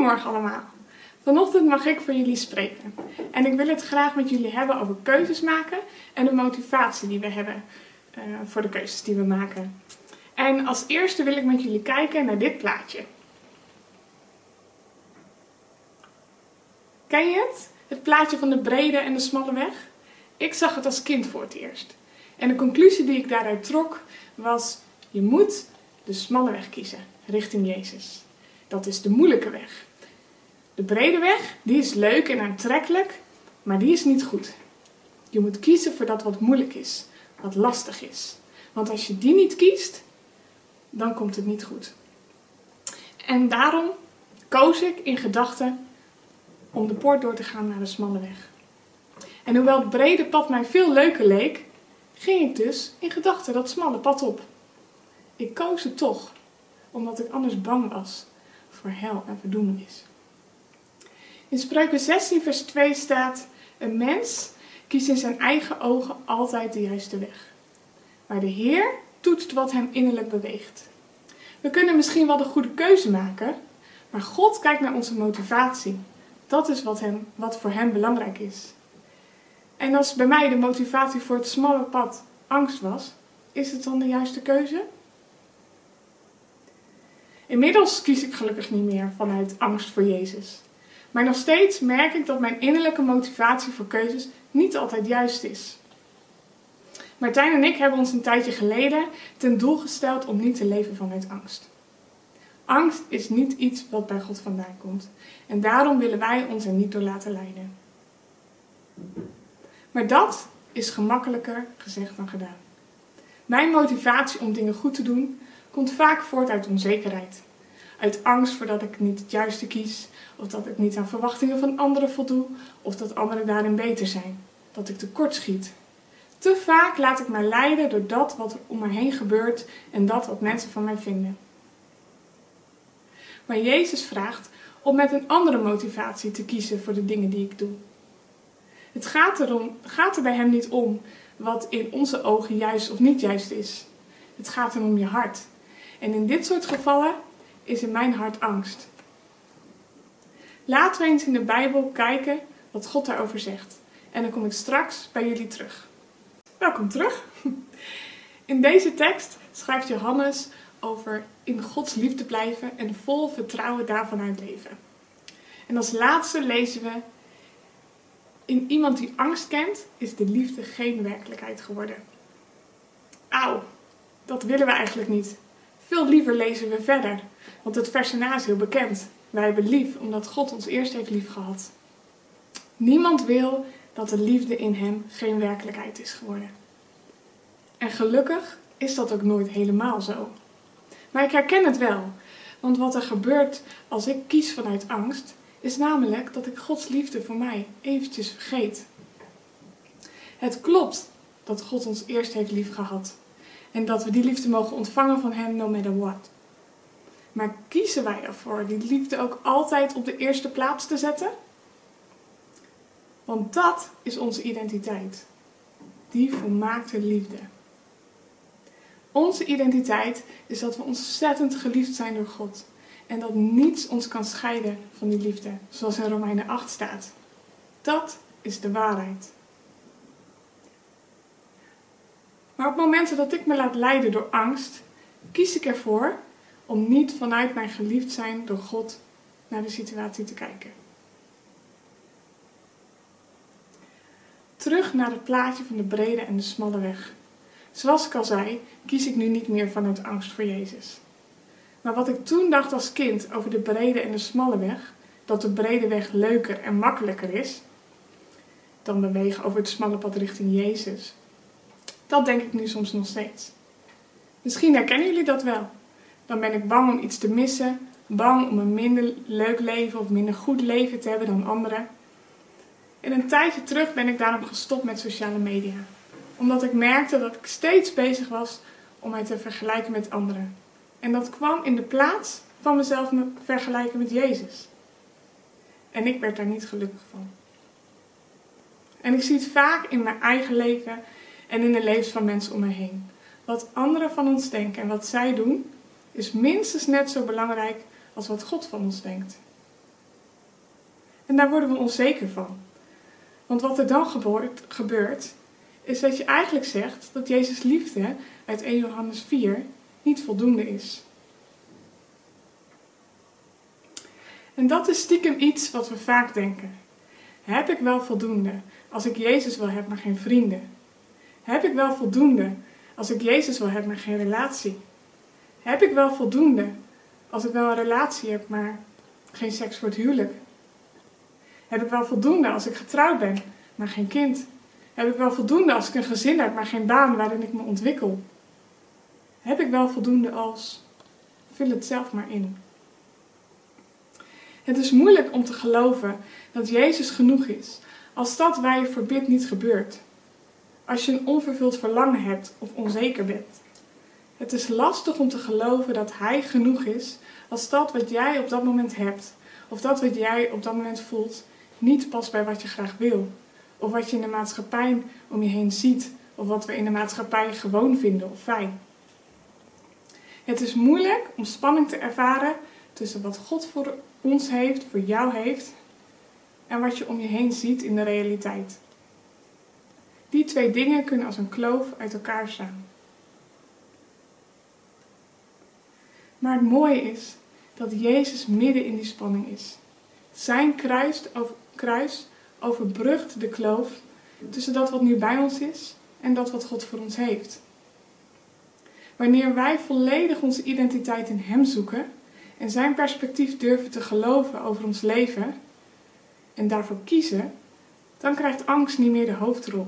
Goedemorgen allemaal. Vanochtend mag ik voor jullie spreken. En ik wil het graag met jullie hebben over keuzes maken en de motivatie die we hebben uh, voor de keuzes die we maken. En als eerste wil ik met jullie kijken naar dit plaatje. Ken je het? Het plaatje van de brede en de smalle weg? Ik zag het als kind voor het eerst. En de conclusie die ik daaruit trok was: je moet de smalle weg kiezen, richting Jezus. Dat is de moeilijke weg. De brede weg, die is leuk en aantrekkelijk, maar die is niet goed. Je moet kiezen voor dat wat moeilijk is, wat lastig is. Want als je die niet kiest, dan komt het niet goed. En daarom koos ik in gedachten om de poort door te gaan naar de smalle weg. En hoewel het brede pad mij veel leuker leek, ging ik dus in gedachten dat smalle pad op. Ik koos het toch, omdat ik anders bang was voor hel en verdoemenis. In Spreuken 16, vers 2 staat: Een mens kiest in zijn eigen ogen altijd de juiste weg. Maar de Heer toetst wat hem innerlijk beweegt. We kunnen misschien wel de goede keuze maken, maar God kijkt naar onze motivatie. Dat is wat, hem, wat voor hem belangrijk is. En als bij mij de motivatie voor het smalle pad angst was, is het dan de juiste keuze? Inmiddels kies ik gelukkig niet meer vanuit angst voor Jezus. Maar nog steeds merk ik dat mijn innerlijke motivatie voor keuzes niet altijd juist is. Martijn en ik hebben ons een tijdje geleden ten doel gesteld om niet te leven vanuit angst. Angst is niet iets wat bij God vandaan komt. En daarom willen wij ons er niet door laten leiden. Maar dat is gemakkelijker gezegd dan gedaan. Mijn motivatie om dingen goed te doen komt vaak voort uit onzekerheid. Uit angst voordat ik niet het juiste kies, of dat ik niet aan verwachtingen van anderen voldoe, of dat anderen daarin beter zijn. Dat ik tekort schiet. Te vaak laat ik mij leiden door dat wat er om me heen gebeurt en dat wat mensen van mij vinden. Maar Jezus vraagt om met een andere motivatie te kiezen voor de dingen die ik doe. Het gaat, erom, gaat er bij hem niet om wat in onze ogen juist of niet juist is. Het gaat hem om je hart. En in dit soort gevallen is in mijn hart angst. Laten we eens in de Bijbel kijken wat God daarover zegt. En dan kom ik straks bij jullie terug. Welkom terug. In deze tekst schrijft Johannes over in Gods liefde blijven en vol vertrouwen daarvan uit leven. En als laatste lezen we in iemand die angst kent, is de liefde geen werkelijkheid geworden. Auw, dat willen we eigenlijk niet. Veel liever lezen we verder, want het vers is heel bekend. Wij hebben lief omdat God ons eerst heeft lief gehad. Niemand wil dat de liefde in hem geen werkelijkheid is geworden. En gelukkig is dat ook nooit helemaal zo. Maar ik herken het wel, want wat er gebeurt als ik kies vanuit angst, is namelijk dat ik Gods liefde voor mij eventjes vergeet. Het klopt dat God ons eerst heeft lief gehad en dat we die liefde mogen ontvangen van Hem no matter what. Maar kiezen wij ervoor die liefde ook altijd op de eerste plaats te zetten? Want dat is onze identiteit. Die volmaakte liefde. Onze identiteit is dat we ontzettend geliefd zijn door God. En dat niets ons kan scheiden van die liefde, zoals in Romeinen 8 staat. Dat is de waarheid. Maar op momenten dat ik me laat leiden door angst, kies ik ervoor om niet vanuit mijn geliefd zijn door God naar de situatie te kijken. Terug naar het plaatje van de brede en de smalle weg. Zoals ik al zei, kies ik nu niet meer vanuit angst voor Jezus. Maar wat ik toen dacht als kind over de brede en de smalle weg, dat de brede weg leuker en makkelijker is dan bewegen over het smalle pad richting Jezus, dat denk ik nu soms nog steeds. Misschien herkennen jullie dat wel. Dan ben ik bang om iets te missen, bang om een minder leuk leven of minder goed leven te hebben dan anderen. En een tijdje terug ben ik daarom gestopt met sociale media, omdat ik merkte dat ik steeds bezig was om mij te vergelijken met anderen. En dat kwam in de plaats van mezelf me vergelijken met Jezus. En ik werd daar niet gelukkig van. En ik zie het vaak in mijn eigen leven en in de levens van mensen om me heen. Wat anderen van ons denken en wat zij doen, is minstens net zo belangrijk als wat God van ons denkt. En daar worden we onzeker van. Want wat er dan gebeurt, gebeurt, is dat je eigenlijk zegt dat Jezus' liefde uit 1 Johannes 4 niet voldoende is. En dat is stiekem iets wat we vaak denken. Heb ik wel voldoende als ik Jezus wil hebben, maar geen vrienden? Heb ik wel voldoende als ik Jezus wil hebben, maar geen relatie? Heb ik wel voldoende als ik wel een relatie heb, maar geen seks voor het huwelijk? Heb ik wel voldoende als ik getrouwd ben, maar geen kind? Heb ik wel voldoende als ik een gezin heb, maar geen baan waarin ik me ontwikkel? Heb ik wel voldoende als. Vul het zelf maar in. Het is moeilijk om te geloven dat Jezus genoeg is als dat waar je voor bidt niet gebeurt. Als je een onvervuld verlangen hebt of onzeker bent. Het is lastig om te geloven dat Hij genoeg is als dat wat jij op dat moment hebt of dat wat jij op dat moment voelt niet past bij wat je graag wil. Of wat je in de maatschappij om je heen ziet of wat we in de maatschappij gewoon vinden of fijn. Het is moeilijk om spanning te ervaren tussen wat God voor ons heeft, voor jou heeft, en wat je om je heen ziet in de realiteit. Die twee dingen kunnen als een kloof uit elkaar staan. Maar het mooie is dat Jezus midden in die spanning is. Zijn kruis, kruis overbrugt de kloof tussen dat wat nu bij ons is en dat wat God voor ons heeft. Wanneer wij volledig onze identiteit in Hem zoeken en Zijn perspectief durven te geloven over ons leven en daarvoor kiezen, dan krijgt angst niet meer de hoofdrol.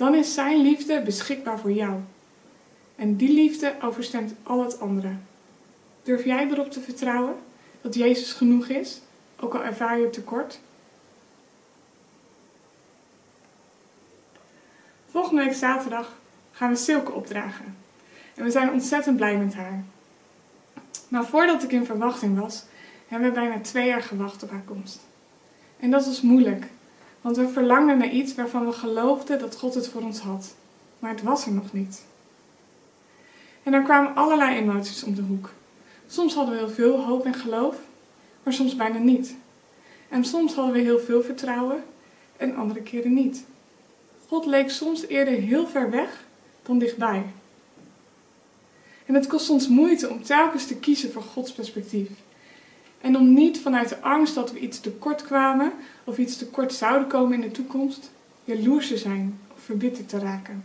Dan is Zijn liefde beschikbaar voor jou. En die liefde overstemt al het andere. Durf jij erop te vertrouwen dat Jezus genoeg is, ook al ervaar je tekort? Volgende week zaterdag gaan we Silke opdragen. En we zijn ontzettend blij met haar. Maar voordat ik in verwachting was, hebben we bijna twee jaar gewacht op haar komst. En dat was moeilijk, want we verlangden naar iets waarvan we geloofden dat God het voor ons had. Maar het was er nog niet. En er kwamen allerlei emoties om de hoek. Soms hadden we heel veel hoop en geloof, maar soms bijna niet. En soms hadden we heel veel vertrouwen en andere keren niet. God leek soms eerder heel ver weg dan dichtbij. En het kost ons moeite om telkens te kiezen voor Gods perspectief. En om niet vanuit de angst dat we iets tekort kwamen of iets tekort zouden komen in de toekomst, jaloers te zijn of verbitterd te raken.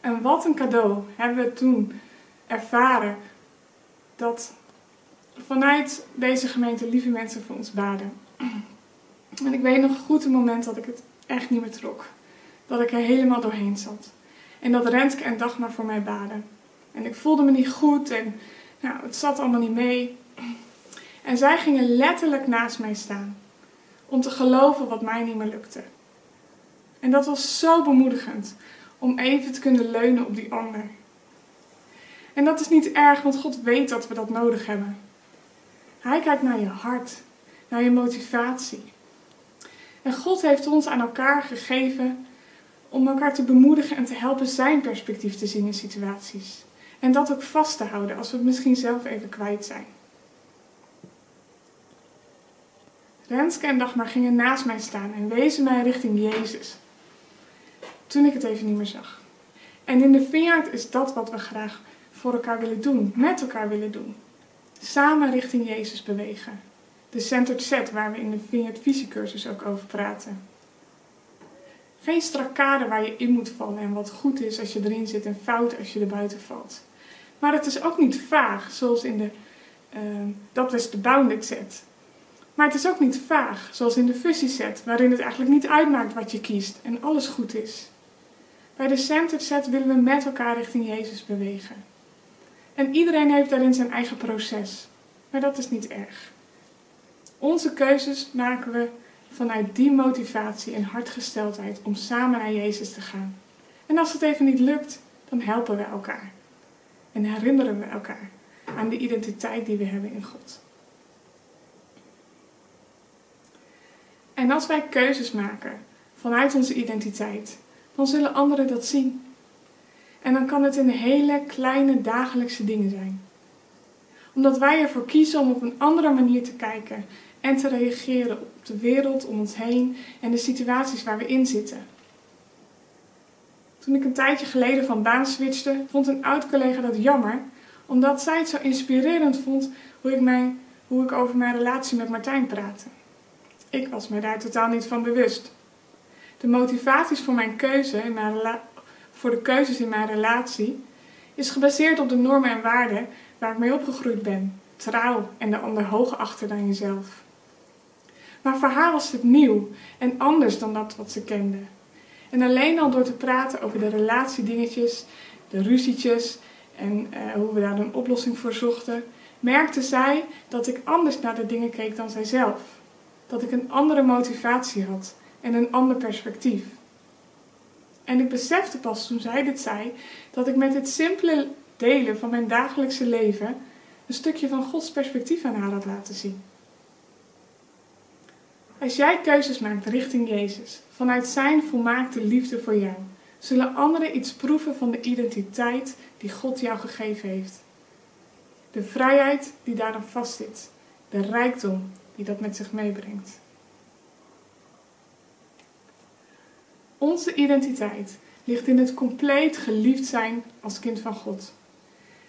En wat een cadeau hebben we toen ervaren dat vanuit deze gemeente lieve mensen voor ons baden. En ik weet nog goed het moment dat ik het echt niet meer trok. Dat ik er helemaal doorheen zat. En dat Renske en Dagmar voor mij baden. En ik voelde me niet goed en nou, het zat allemaal niet mee. En zij gingen letterlijk naast mij staan. Om te geloven wat mij niet meer lukte. En dat was zo bemoedigend. Om even te kunnen leunen op die ander. En dat is niet erg, want God weet dat we dat nodig hebben. Hij kijkt naar je hart, naar je motivatie. En God heeft ons aan elkaar gegeven om elkaar te bemoedigen en te helpen zijn perspectief te zien in situaties. En dat ook vast te houden als we het misschien zelf even kwijt zijn. Renske en Dagmar gingen naast mij staan en wezen mij richting Jezus. Toen ik het even niet meer zag. En in de vineyard is dat wat we graag voor elkaar willen doen, met elkaar willen doen. Samen richting Jezus bewegen. De centered set waar we in de Vineyard Visiecursus ook over praten. Geen strakade waar je in moet vallen en wat goed is als je erin zit en fout als je er buiten valt. Maar het is ook niet vaag, zoals in de, uh, dat was de bounded set. Maar het is ook niet vaag, zoals in de fusie set, waarin het eigenlijk niet uitmaakt wat je kiest en alles goed is. Bij de centered set willen we met elkaar richting Jezus bewegen. En iedereen heeft daarin zijn eigen proces, maar dat is niet erg. Onze keuzes maken we vanuit die motivatie en hartgesteldheid om samen naar Jezus te gaan. En als het even niet lukt, dan helpen we elkaar. En herinneren we elkaar aan de identiteit die we hebben in God. En als wij keuzes maken vanuit onze identiteit, dan zullen anderen dat zien. En dan kan het in hele kleine dagelijkse dingen zijn. Omdat wij ervoor kiezen om op een andere manier te kijken en te reageren op de wereld om ons heen en de situaties waar we in zitten. Toen ik een tijdje geleden van baan switchte, vond een oud collega dat jammer, omdat zij het zo inspirerend vond hoe ik, hoe ik over mijn relatie met Martijn praatte. Ik was me daar totaal niet van bewust. De motivaties voor mijn keuze in voor de keuzes in mijn relatie is gebaseerd op de normen en waarden waar ik mee opgegroeid ben. Trouw en de ander hoger achter dan jezelf. Maar voor haar was het nieuw en anders dan dat wat ze kende. En alleen al door te praten over de relatiedingetjes, de ruzietjes en eh, hoe we daar een oplossing voor zochten, merkte zij dat ik anders naar de dingen keek dan zijzelf. Dat ik een andere motivatie had en een ander perspectief. En ik besefte pas toen zij dit zei dat ik met dit simpele delen van mijn dagelijkse leven een stukje van Gods perspectief aan haar had laten zien. Als jij keuzes maakt richting Jezus, vanuit Zijn volmaakte liefde voor jou, zullen anderen iets proeven van de identiteit die God jou gegeven heeft. De vrijheid die daarin vastzit, de rijkdom die dat met zich meebrengt. Onze identiteit ligt in het compleet geliefd zijn als kind van God.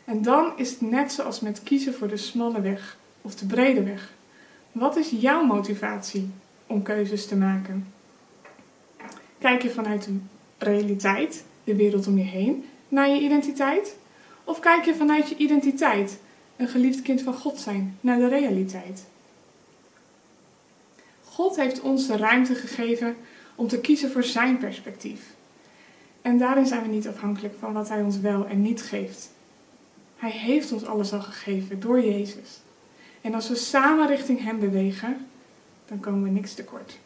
En dan is het net zoals met kiezen voor de smalle weg of de brede weg. Wat is jouw motivatie om keuzes te maken? Kijk je vanuit de realiteit, de wereld om je heen, naar je identiteit? Of kijk je vanuit je identiteit, een geliefd kind van God zijn, naar de realiteit? God heeft ons de ruimte gegeven om te kiezen voor zijn perspectief. En daarin zijn we niet afhankelijk van wat hij ons wel en niet geeft. Hij heeft ons alles al gegeven door Jezus. En als we samen richting Hem bewegen, dan komen we niks tekort.